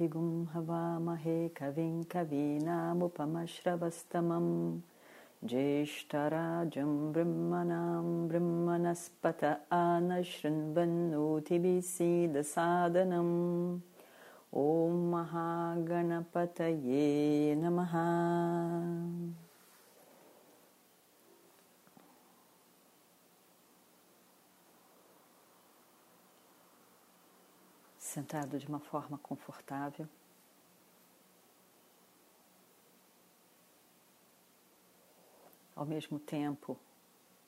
वामहे कविं कवीनामुपमश्रवस्तमम् ज्येष्ठराजं ब्रह्मणां ब्रह्मणस्पत आनशृण्वन्नोतिभिसीदसादनम् ॐ महागणपतये नमः। Sentado de uma forma confortável. Ao mesmo tempo,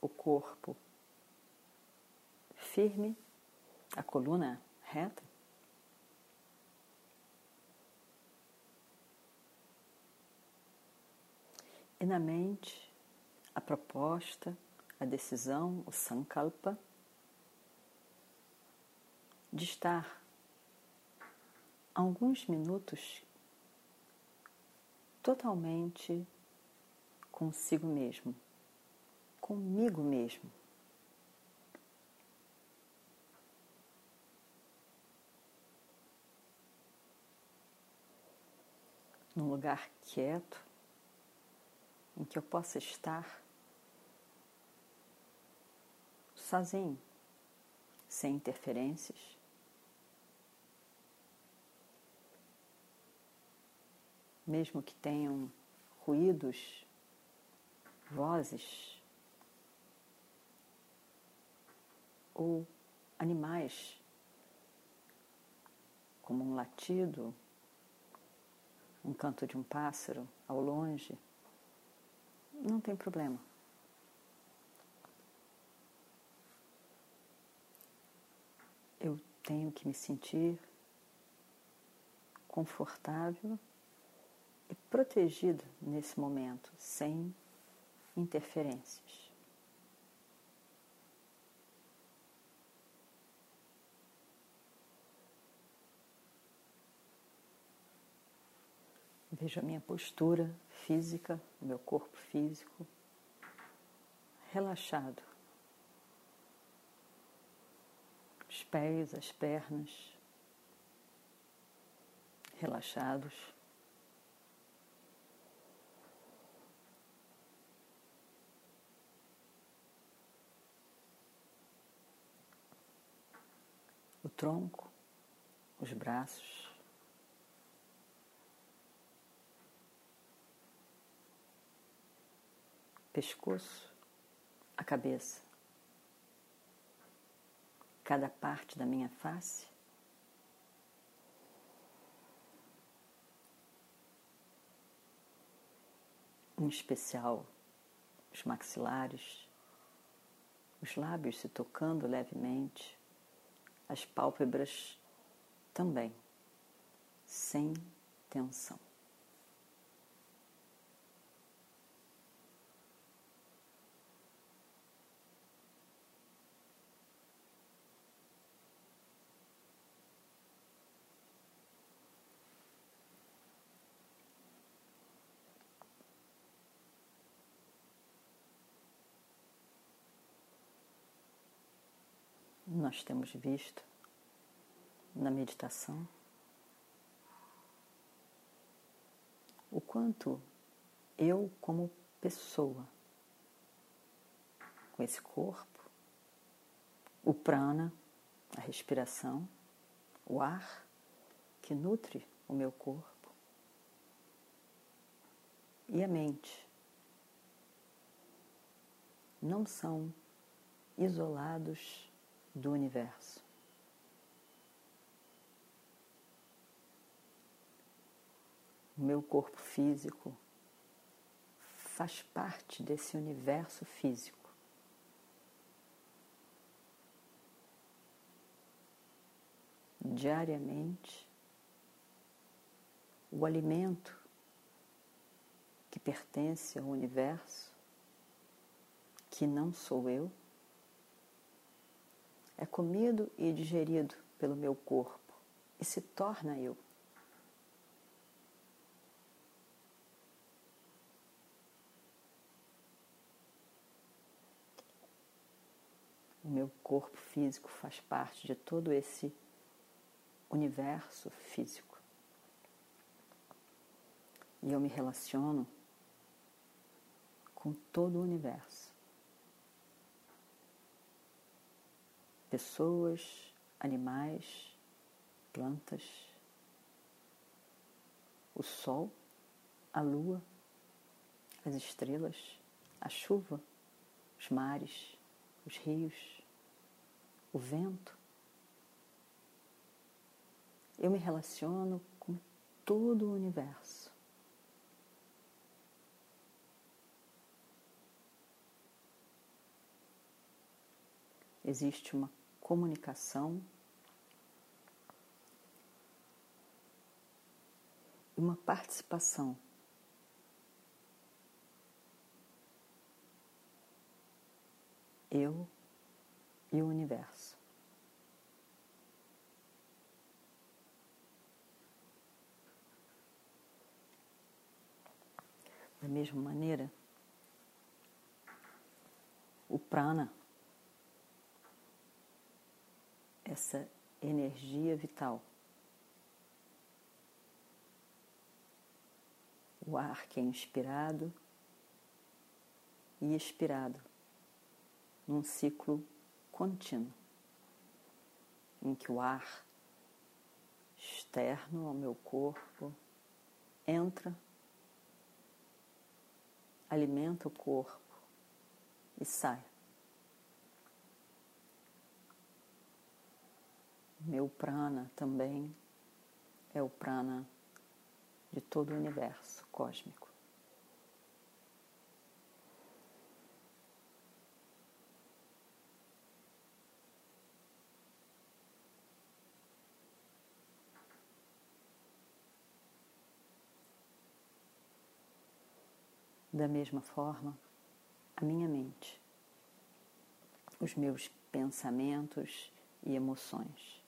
o corpo firme, a coluna reta. E na mente, a proposta, a decisão, o sankalpa de estar alguns minutos totalmente consigo mesmo, comigo mesmo. Num lugar quieto, em que eu possa estar sozinho, sem interferências. Mesmo que tenham ruídos, vozes ou animais, como um latido, um canto de um pássaro ao longe, não tem problema. Eu tenho que me sentir confortável e protegida nesse momento, sem interferências. Vejo a minha postura física, o meu corpo físico relaxado. Os pés, as pernas relaxados. o tronco, os braços. Pescoço, a cabeça, cada parte da minha face. Em especial, os maxilares, os lábios se tocando levemente as pálpebras também, sem tensão. Nós temos visto na meditação? O quanto eu, como pessoa, com esse corpo, o prana, a respiração, o ar que nutre o meu corpo e a mente não são isolados do universo. O meu corpo físico faz parte desse universo físico. Diariamente, o alimento que pertence ao universo, que não sou eu, é comido e digerido pelo meu corpo e se torna eu. O meu corpo físico faz parte de todo esse universo físico. E eu me relaciono com todo o universo. Pessoas, animais, plantas, o sol, a lua, as estrelas, a chuva, os mares, os rios, o vento. Eu me relaciono com todo o universo. Existe uma comunicação e uma participação eu e o universo. Da mesma maneira, o prana, essa energia vital, o ar que é inspirado e expirado num ciclo contínuo, em que o ar externo ao meu corpo entra, alimenta o corpo e sai. Meu prana também é o prana de todo o universo cósmico. Da mesma forma, a minha mente, os meus pensamentos e emoções.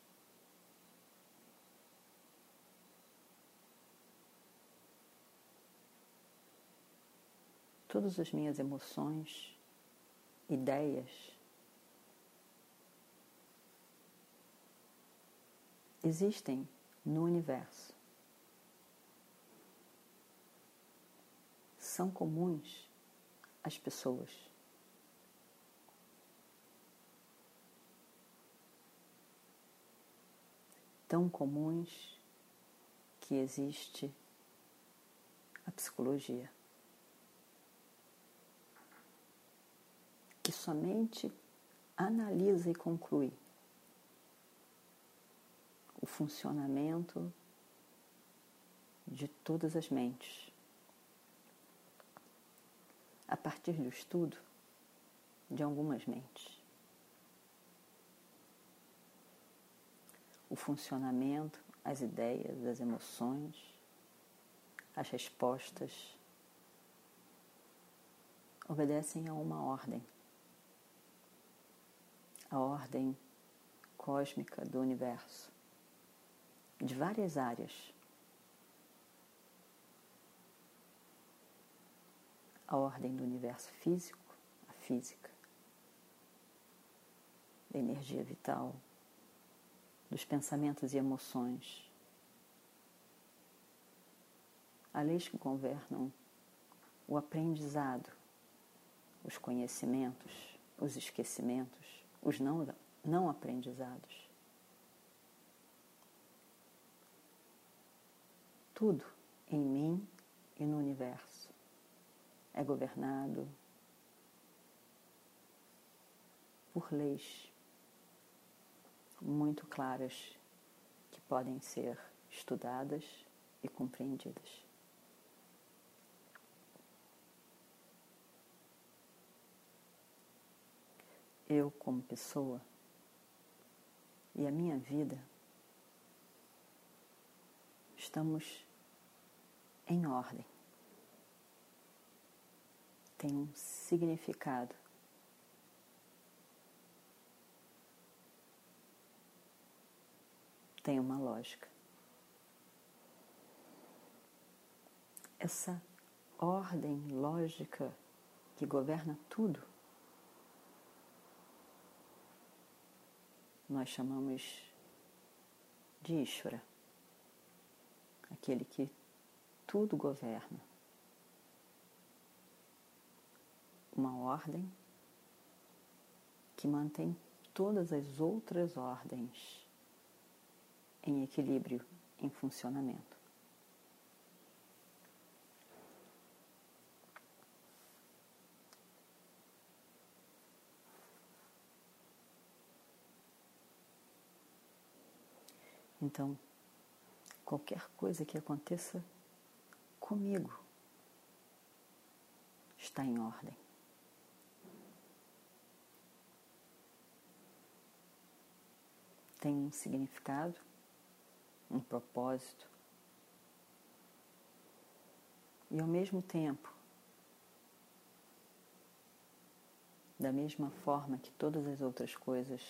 Todas as minhas emoções, ideias, existem no universo. são comuns às pessoas. Tão comuns que existe a psicologia. Que somente analisa e conclui o funcionamento de todas as mentes a partir do estudo de algumas mentes. O funcionamento, as ideias, as emoções, as respostas obedecem a uma ordem. A ordem cósmica do universo, de várias áreas. A ordem do universo físico, a física, da energia vital, dos pensamentos e emoções, a leis que governam o aprendizado, os conhecimentos, os esquecimentos, os não, não aprendizados. Tudo em mim e no universo é governado por leis muito claras que podem ser estudadas e compreendidas. Eu, como pessoa, e a minha vida, estamos em ordem. tem um significado. Tem uma lógica. Essa ordem lógica que governa tudo, nós chamamos de Ishvara, aquele que tudo governa. Uma ordem que mantém todas as outras ordens em equilíbrio, em funcionamento. Então, qualquer coisa que aconteça comigo está em ordem. Tem um significado, um propósito. E ao mesmo tempo, da mesma forma que todas as outras coisas,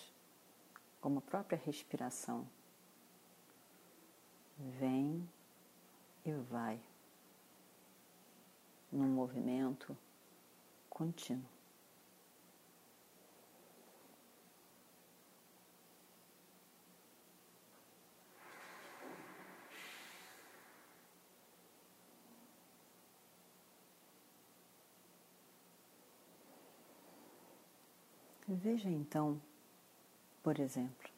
como a própria respiração, vem e vai num movimento contínuo. Veja então, por exemplo,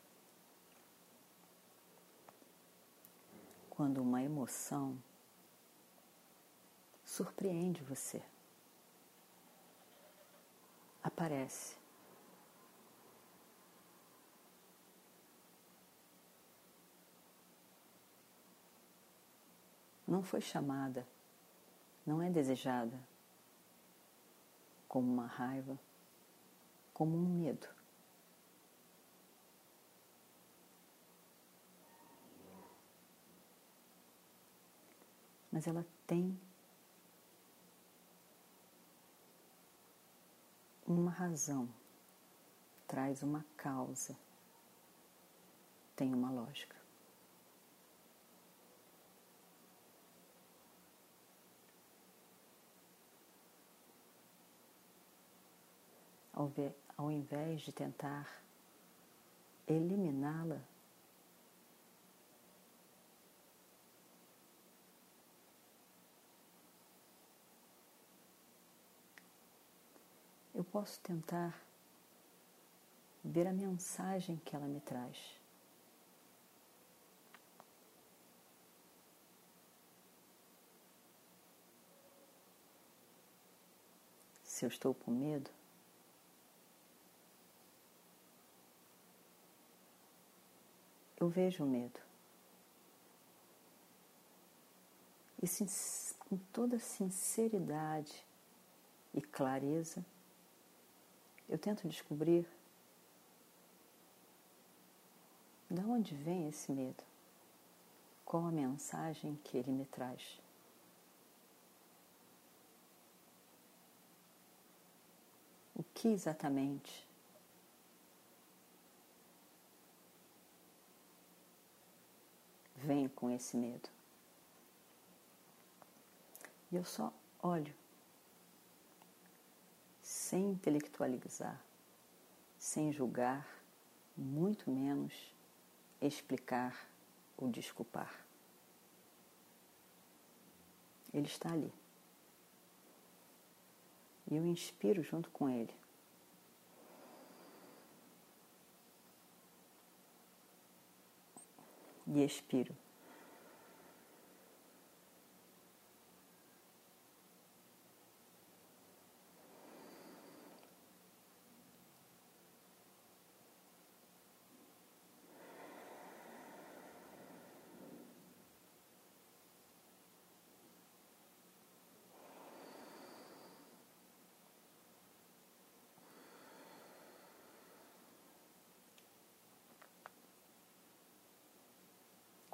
quando uma emoção surpreende você. Aparece. Não foi chamada, não é desejada como uma raiva, como um medo. Mas ela tem uma razão, traz uma causa, tem uma lógica. Ao, invés de tentar eliminá-la, eu posso tentar ver a mensagem que ela me traz. Se eu estou com medo, eu vejo o medo. E com toda sinceridade e clareza, eu tento descobrir de onde vem esse medo, qual a mensagem que ele me traz. O que exatamente vem com esse medo? E eu só olho sem intelectualizar, sem julgar, muito menos explicar ou desculpar. Ele está ali. E eu inspiro junto com ele. E expiro.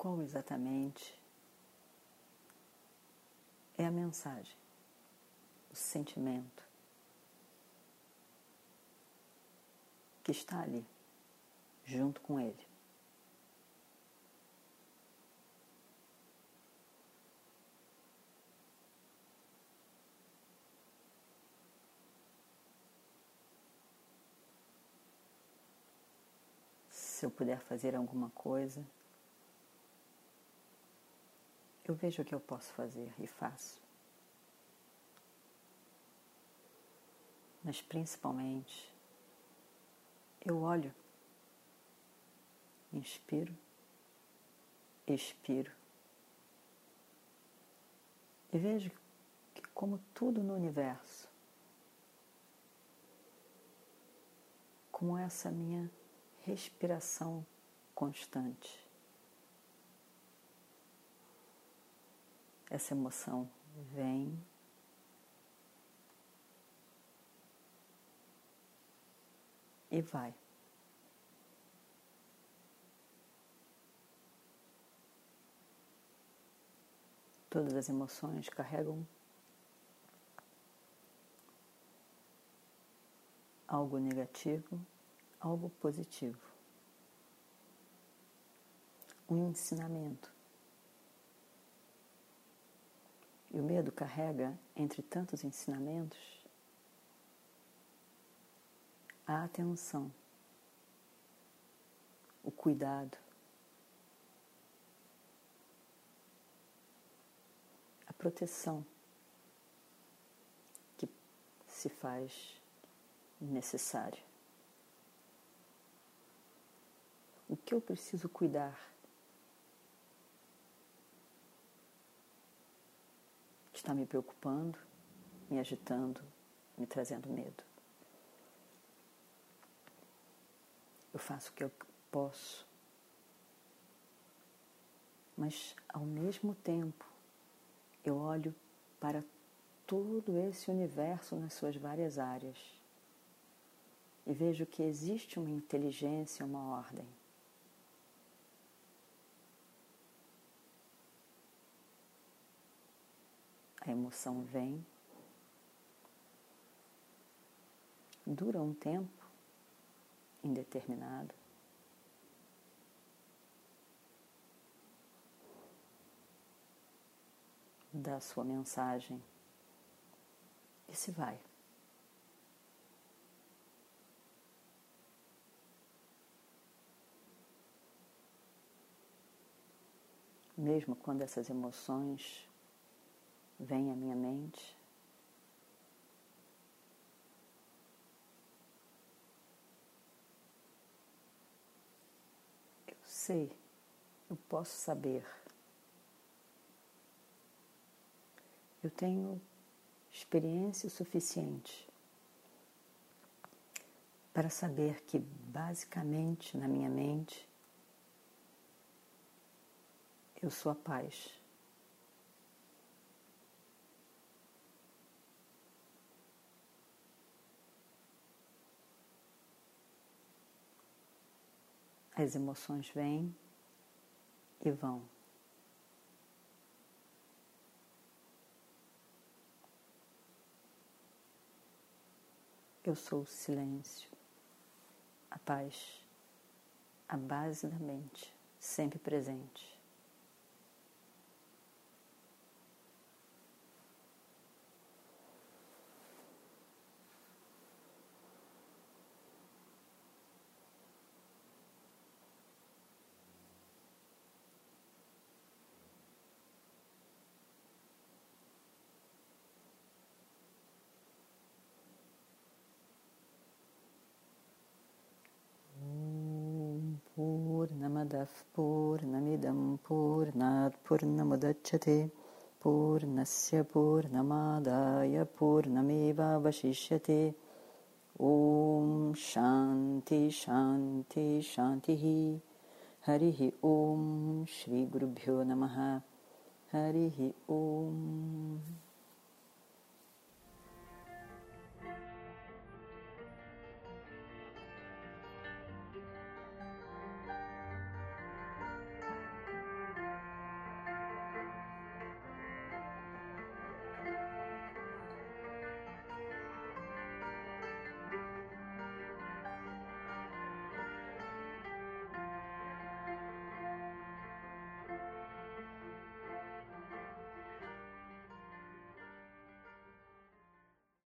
qual exatamente é a mensagem, o sentimento que está ali, junto com ele. se eu puder fazer alguma coisa eu vejo o que eu posso fazer e faço. Mas principalmente, eu olho, inspiro, expiro e vejo que, como tudo no universo, como essa minha respiração constante. Essa emoção vem e vai. Todas as emoções carregam algo negativo algo positivo, um ensinamento. E o medo carrega, entre tantos ensinamentos, a atenção, o cuidado, a proteção que se faz necessária. O que eu preciso cuidar? Está me preocupando, me agitando, me trazendo medo. Eu faço o que eu posso, mas ao mesmo tempo eu olho para todo esse universo nas suas várias áreas e vejo que existe uma inteligência, uma ordem. A emoção vem, dura um tempo indeterminado. Dá sua mensagem e se vai. Mesmo quando essas emoções vem à minha mente. Eu sei, eu posso saber. Eu tenho experiência suficiente para saber que, basicamente, na minha mente, eu sou a paz. As emoções vêm e vão. Eu sou o silêncio, a paz, a base da mente, sempre presente. पूर्णमदः पूर्णमिदं पूर्णात् पूर्णमुदच्छते पूर्णस्य पूर्णमादाय पूर्णमेवावशिष्यते। ॐ शान्ति शान्ति शान्तिः। हरिः ॐ श्रीगुरुभ्यो नमः। हरिः ॐ